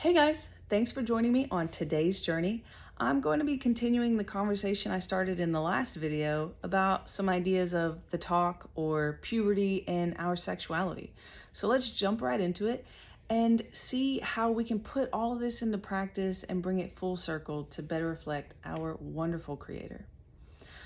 Hey guys, thanks for joining me on today's journey. I'm going to be continuing the conversation I started in the last video about some ideas of the talk or puberty and our sexuality. So let's jump right into it and see how we can put all of this into practice and bring it full circle to better reflect our wonderful Creator.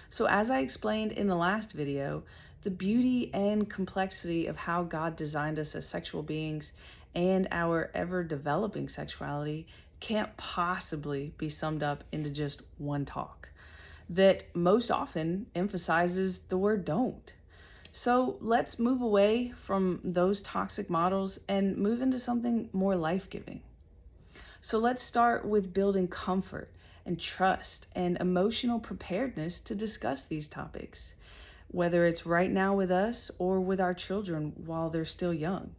So, as I explained in the last video, the beauty and complexity of how God designed us as sexual beings and our ever developing sexuality can't possibly be summed up into just one talk that most often emphasizes the word don't. So let's move away from those toxic models and move into something more life giving. So let's start with building comfort and trust and emotional preparedness to discuss these topics, whether it's right now with us or with our children while they're still young.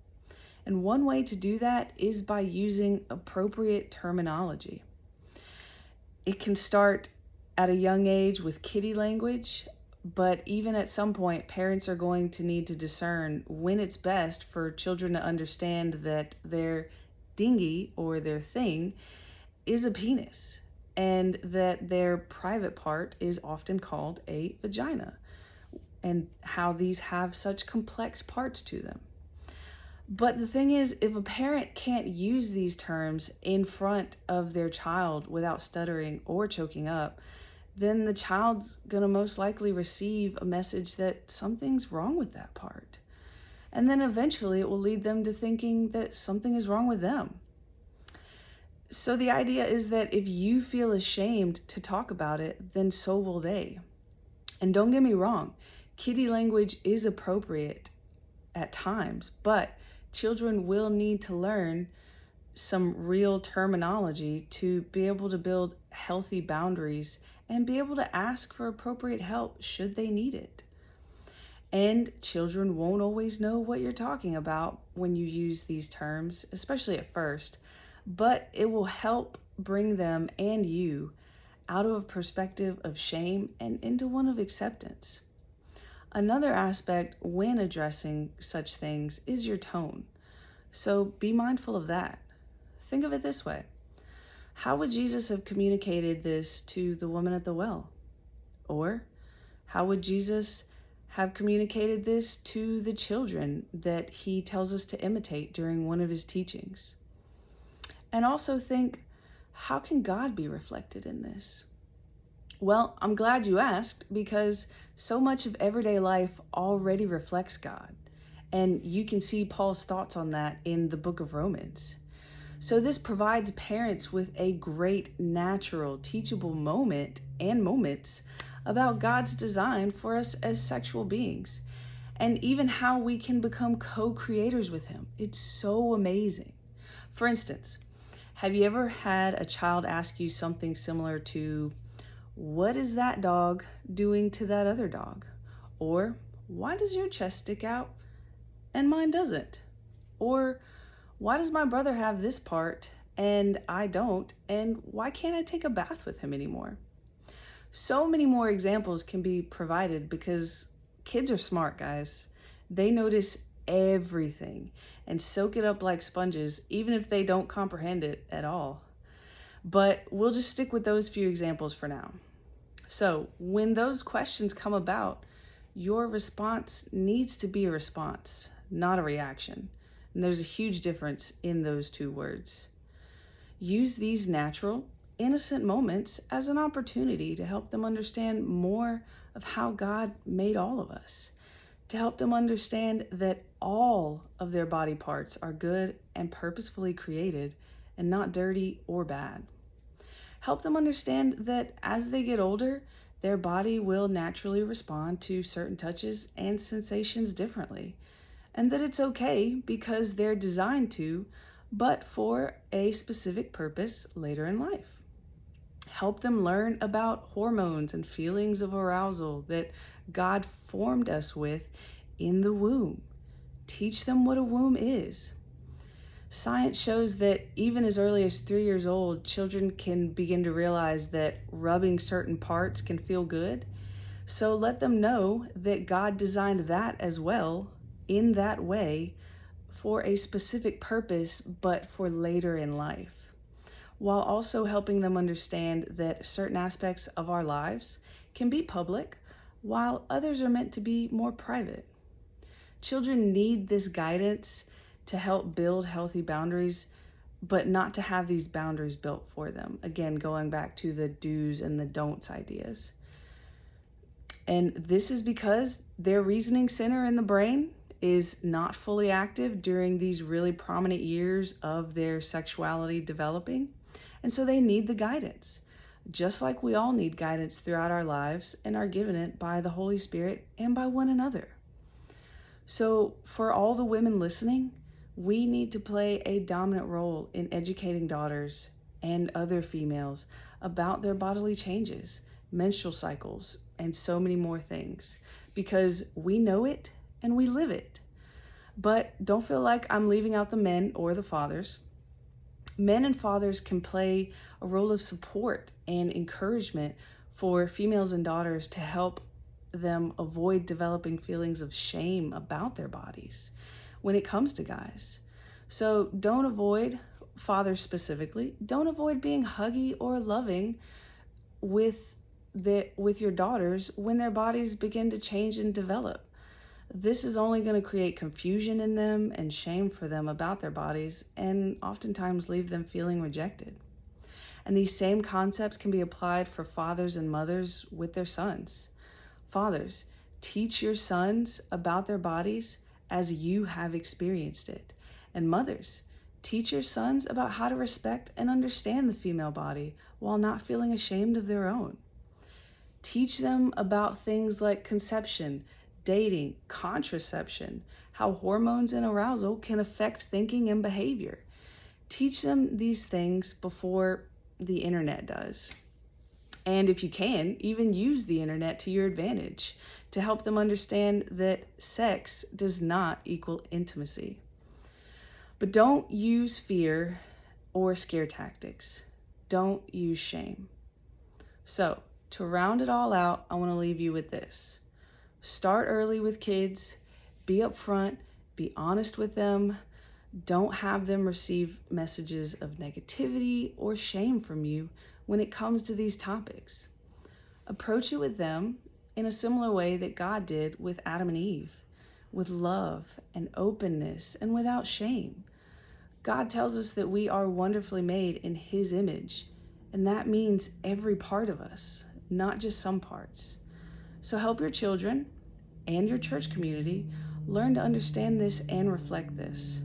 And one way to do that is by using appropriate terminology. It can start at a young age with kiddie language, but even at some point, parents are going to need to discern when it's best for children to understand that their dinghy or their thing is a penis and that their private part is often called a vagina and how these have such complex parts to them. But the thing is, if a parent can't use these terms in front of their child without stuttering or choking up, then the child's gonna most likely receive a message that something's wrong with that part. And then eventually it will lead them to thinking that something is wrong with them. So the idea is that if you feel ashamed to talk about it, then so will they. And don't get me wrong, kiddie language is appropriate at times, but children will need to learn some real terminology to be able to build healthy boundaries and be able to ask for appropriate help should they need it. And children won't always know what you're talking about when you use these terms, especially at first, but it will help bring them and you out of a perspective of shame and into one of acceptance. Another aspect when addressing such things is your tone. So be mindful of that. Think of it this way How would Jesus have communicated this to the woman at the well? Or how would Jesus have communicated this to the children that he tells us to imitate during one of his teachings? And also think, how can God be reflected in this? Well, I'm glad you asked because so much of everyday life already reflects God. And you can see Paul's thoughts on that in the book of Romans. So, this provides parents with a great natural, teachable moment and moments about God's design for us as sexual beings and even how we can become co creators with Him. It's so amazing. For instance, have you ever had a child ask you something similar to, what is that dog doing to that other dog? Or, why does your chest stick out and mine doesn't? Or, why does my brother have this part and I don't? And why can't I take a bath with him anymore? So many more examples can be provided because kids are smart, guys. They notice everything and soak it up like sponges, even if they don't comprehend it at all. But we'll just stick with those few examples for now. So, when those questions come about, your response needs to be a response, not a reaction. And there's a huge difference in those two words. Use these natural, innocent moments as an opportunity to help them understand more of how God made all of us, to help them understand that all of their body parts are good and purposefully created and not dirty or bad. Help them understand that as they get older, their body will naturally respond to certain touches and sensations differently, and that it's okay because they're designed to, but for a specific purpose later in life. Help them learn about hormones and feelings of arousal that God formed us with in the womb. Teach them what a womb is. Science shows that even as early as three years old, children can begin to realize that rubbing certain parts can feel good. So let them know that God designed that as well in that way for a specific purpose, but for later in life, while also helping them understand that certain aspects of our lives can be public, while others are meant to be more private. Children need this guidance to help build healthy boundaries, but not to have these boundaries built for them. Again, going back to the do's and the don'ts ideas. And this is because their reasoning center in the brain is not fully active during these really prominent years of their sexuality developing. And so they need the guidance, just like we all need guidance throughout our lives and are given it by the Holy Spirit and by one another. So, for all the women listening, we need to play a dominant role in educating daughters and other females about their bodily changes, menstrual cycles, and so many more things because we know it and we live it. But don't feel like I'm leaving out the men or the fathers. Men and fathers can play a role of support and encouragement for females and daughters to help them avoid developing feelings of shame about their bodies when it comes to guys. So don't avoid, fathers specifically, don't avoid being huggy or loving with the with your daughters when their bodies begin to change and develop. This is only going to create confusion in them and shame for them about their bodies and oftentimes leave them feeling rejected. And these same concepts can be applied for fathers and mothers with their sons. Fathers, teach your sons about their bodies as you have experienced it. And mothers, teach your sons about how to respect and understand the female body while not feeling ashamed of their own. Teach them about things like conception, dating, contraception, how hormones and arousal can affect thinking and behavior. Teach them these things before the internet does. And if you can, even use the internet to your advantage to help them understand that sex does not equal intimacy. But don't use fear or scare tactics. Don't use shame. So, to round it all out, I want to leave you with this. Start early with kids, be upfront, be honest with them. Don't have them receive messages of negativity or shame from you when it comes to these topics. Approach it with them in a similar way that God did with Adam and Eve, with love and openness and without shame. God tells us that we are wonderfully made in His image, and that means every part of us, not just some parts. So help your children and your church community learn to understand this and reflect this.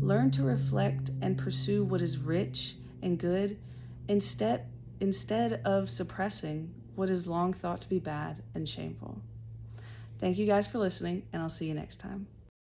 Learn to reflect and pursue what is rich and good instead instead of suppressing what is long thought to be bad and shameful. Thank you guys for listening, and I'll see you next time.